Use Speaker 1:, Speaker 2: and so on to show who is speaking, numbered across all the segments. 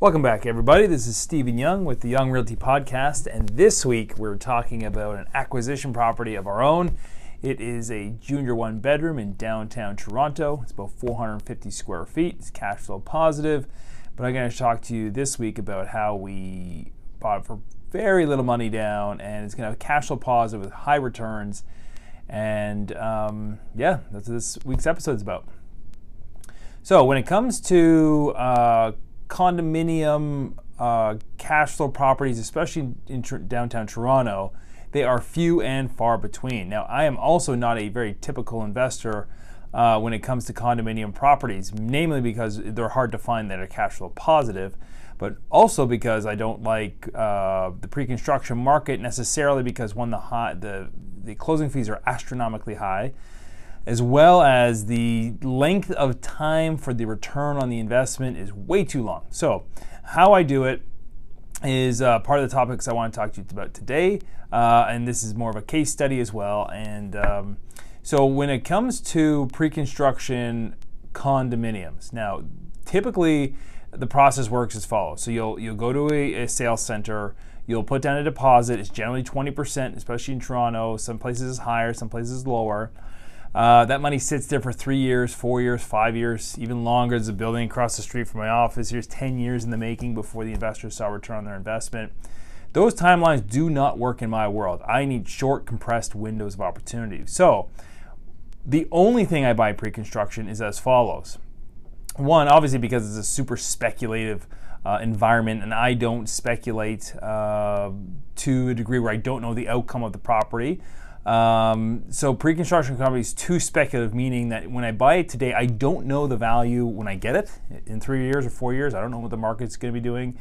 Speaker 1: Welcome back, everybody. This is Stephen Young with the Young Realty Podcast, and this week we're talking about an acquisition property of our own. It is a junior one bedroom in downtown Toronto. It's about 450 square feet. It's cash flow positive, but I'm going to talk to you this week about how we bought it for very little money down, and it's going to have cash flow positive with high returns. And um, yeah, that's what this week's episode is about. So when it comes to uh, condominium uh, cash flow properties, especially in tr- downtown Toronto, they are few and far between. Now, I am also not a very typical investor uh, when it comes to condominium properties, namely because they're hard to find that are cash flow positive, but also because I don't like uh, the pre-construction market necessarily because one the high, the the closing fees are astronomically high as well as the length of time for the return on the investment is way too long. So, how I do it is uh, part of the topics I want to talk to you about today, uh, and this is more of a case study as well. And um, so, when it comes to pre-construction condominiums, now typically the process works as follows: so you'll you'll go to a, a sales center. You'll put down a deposit. It's generally 20%, especially in Toronto. Some places is higher, some places is lower. Uh, that money sits there for three years, four years, five years, even longer. There's a building across the street from my office. Here's 10 years in the making before the investors saw return on their investment. Those timelines do not work in my world. I need short, compressed windows of opportunity. So, the only thing I buy pre construction is as follows. One, obviously, because it's a super speculative uh, environment, and I don't speculate uh, to a degree where I don't know the outcome of the property. Um, so pre-construction company is too speculative, meaning that when I buy it today, I don't know the value when I get it in three years or four years. I don't know what the market's going to be doing,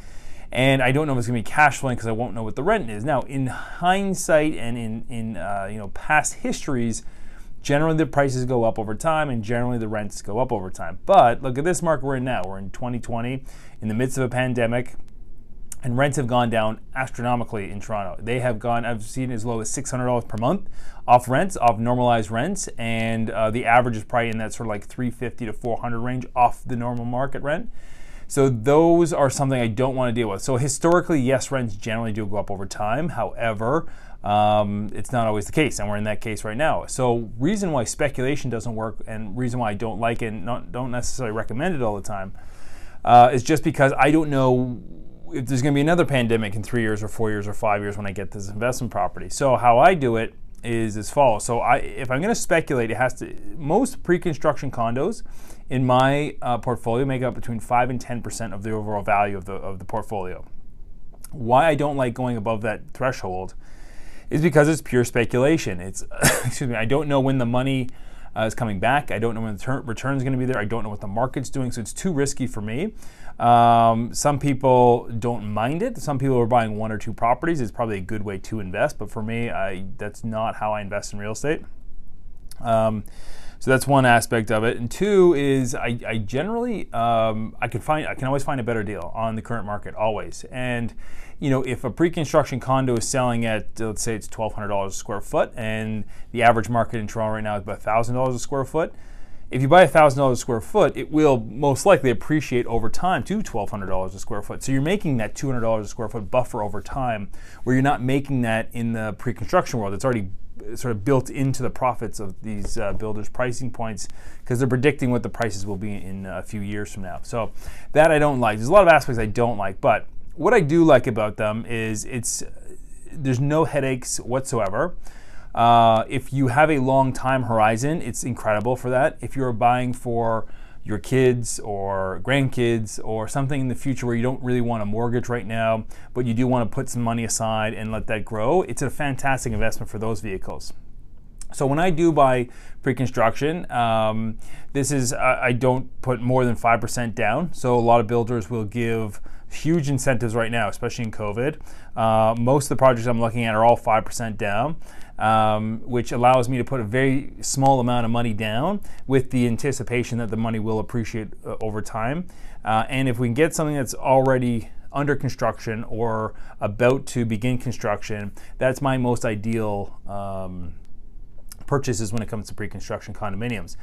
Speaker 1: and I don't know if it's going to be cash flowing because I won't know what the rent is. Now, in hindsight and in in uh, you know past histories, generally the prices go up over time, and generally the rents go up over time. But look at this market we're in now. We're in 2020, in the midst of a pandemic and rents have gone down astronomically in Toronto. They have gone, I've seen as low as $600 per month off rents, off normalized rents, and uh, the average is probably in that sort of like 350 to 400 range off the normal market rent. So those are something I don't want to deal with. So historically, yes, rents generally do go up over time. However, um, it's not always the case, and we're in that case right now. So reason why speculation doesn't work, and reason why I don't like it, and not, don't necessarily recommend it all the time, uh, is just because I don't know if there's going to be another pandemic in three years or four years or five years when I get this investment property. So how I do it is as follows. So I, if I'm going to speculate, it has to most pre-construction condos in my uh, portfolio make up between five and ten percent of the overall value of the of the portfolio. Why I don't like going above that threshold is because it's pure speculation. It's excuse me. I don't know when the money uh, is coming back. I don't know when the return is going to be there. I don't know what the market's doing, so it's too risky for me. Um, some people don't mind it. Some people are buying one or two properties. It's probably a good way to invest, but for me, I, that's not how I invest in real estate. Um, so that's one aspect of it. And two is I, I generally um, I can find I can always find a better deal on the current market always. And you know if a pre-construction condo is selling at let's say it's twelve hundred dollars a square foot, and the average market in Toronto right now is about thousand dollars a square foot if you buy thousand dollars a square foot, it will most likely appreciate over time to twelve hundred dollars a square foot. So you're making that two hundred dollars a square foot buffer over time, where you're not making that in the pre-construction world. It's already sort of built into the profits of these uh, builders' pricing points because they're predicting what the prices will be in a few years from now. So that I don't like. There's a lot of aspects I don't like, but what I do like about them is it's there's no headaches whatsoever. Uh, if you have a long time horizon, it's incredible for that. If you're buying for your kids or grandkids or something in the future where you don't really want a mortgage right now, but you do want to put some money aside and let that grow, it's a fantastic investment for those vehicles. So when I do buy pre-construction, um, this is I don't put more than five percent down. So a lot of builders will give huge incentives right now, especially in COVID. Uh, most of the projects I'm looking at are all 5% down, um, which allows me to put a very small amount of money down with the anticipation that the money will appreciate uh, over time. Uh, and if we can get something that's already under construction or about to begin construction, that's my most ideal um, purchases when it comes to pre construction condominiums.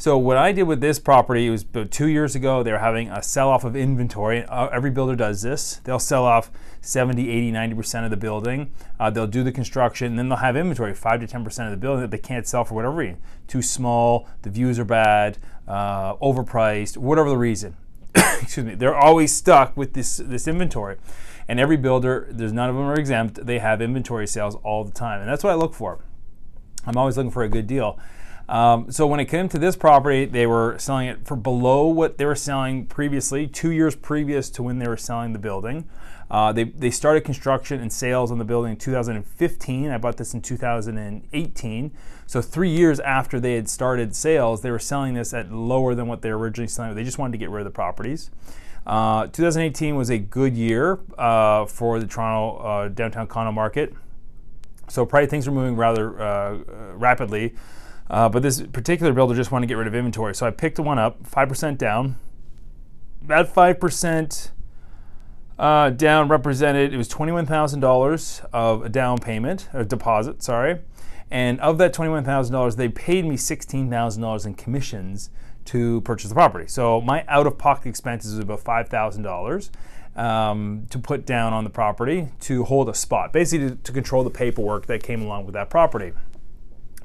Speaker 1: So what I did with this property was about two years ago. They were having a sell-off of inventory. Uh, every builder does this. They'll sell off 70, 80, 90% of the building. Uh, they'll do the construction, and then they'll have inventory, 5 to 10% of the building that they can't sell for whatever reason. Too small, the views are bad, uh, overpriced, whatever the reason. Excuse me. They're always stuck with this, this inventory. And every builder, there's none of them are exempt. They have inventory sales all the time. And that's what I look for. I'm always looking for a good deal. Um, so when it came to this property, they were selling it for below what they were selling previously, two years previous to when they were selling the building. Uh, they, they started construction and sales on the building in 2015. I bought this in 2018. So three years after they had started sales, they were selling this at lower than what they were originally selling. They just wanted to get rid of the properties. Uh, 2018 was a good year uh, for the Toronto uh, downtown condo market. So probably things were moving rather uh, rapidly. Uh, but this particular builder just wanted to get rid of inventory. So I picked one up, 5% down. That 5% uh, down represented, it was $21,000 of a down payment, a deposit, sorry. And of that $21,000, they paid me $16,000 in commissions to purchase the property. So my out of pocket expenses was about $5,000. Um, to put down on the property to hold a spot, basically to, to control the paperwork that came along with that property.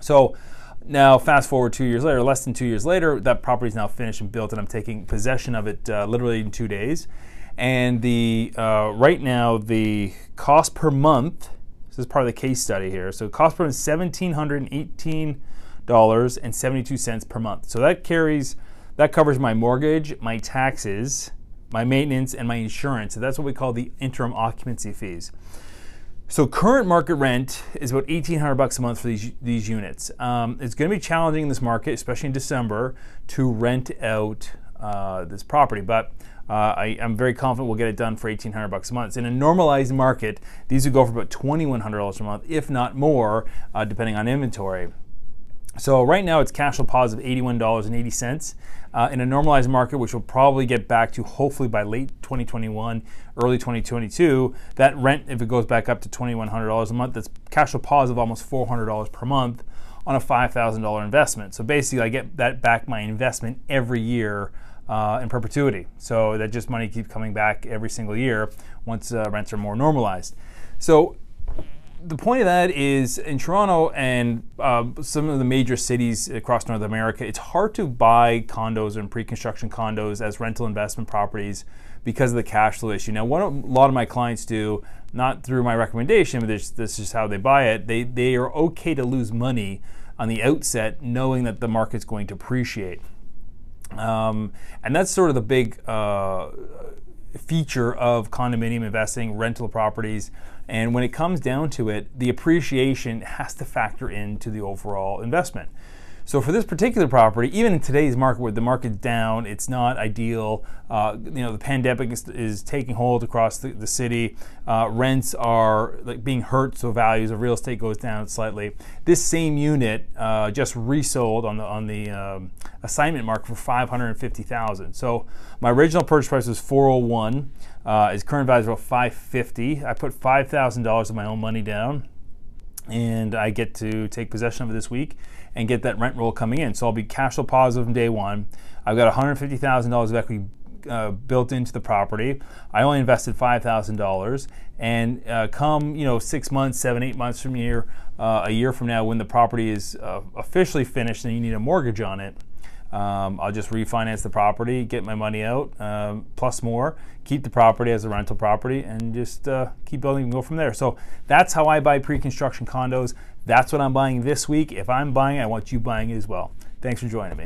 Speaker 1: So now, fast forward two years later, less than two years later, that property is now finished and built, and I'm taking possession of it uh, literally in two days. And the uh, right now, the cost per month. This is part of the case study here. So, cost per month seventeen hundred and eighteen dollars and seventy-two cents per month. So that carries, that covers my mortgage, my taxes, my maintenance, and my insurance. So that's what we call the interim occupancy fees. So current market rent is about 1,800 bucks a month for these these units. Um, it's going to be challenging in this market, especially in December, to rent out uh, this property. But uh, I, am very confident we'll get it done for 1,800 bucks a month. In a normalized market, these would go for about 2,100 dollars a month, if not more, uh, depending on inventory. So right now it's cash flow positive $81.80 uh, in a normalized market, which we'll probably get back to hopefully by late 2021, early 2022. That rent, if it goes back up to $2,100 a month, that's cash flow positive of almost $400 per month on a $5,000 investment. So basically, I get that back my investment every year uh, in perpetuity. So that just money keeps coming back every single year once uh, rents are more normalized. So the point of that is in Toronto and uh, some of the major cities across North America, it's hard to buy condos and pre-construction condos as rental investment properties because of the cash flow issue. Now, what a lot of my clients do, not through my recommendation, but this, this is how they buy it. They they are okay to lose money on the outset, knowing that the market's going to appreciate. Um, and that's sort of the big uh, feature of condominium investing, rental properties. And when it comes down to it, the appreciation has to factor into the overall investment. So for this particular property, even in today's market where the market's down, it's not ideal. Uh, you know, the pandemic is, is taking hold across the, the city. Uh, rents are like being hurt, so values of real estate goes down slightly. This same unit uh, just resold on the on the um, assignment market for five hundred and fifty thousand. So my original purchase price was four hundred one. Uh, his current value is about five fifty. I put five thousand dollars of my own money down and I get to take possession of it this week and get that rent roll coming in. So I'll be cash flow positive from day one. I've got $150,000 of equity uh, built into the property. I only invested $5,000, and uh, come you know six months, seven, eight months from here, uh, a year from now, when the property is uh, officially finished and you need a mortgage on it, um, I'll just refinance the property, get my money out, um, plus more, keep the property as a rental property, and just uh, keep building and go from there. So that's how I buy pre construction condos. That's what I'm buying this week. If I'm buying, I want you buying it as well. Thanks for joining me.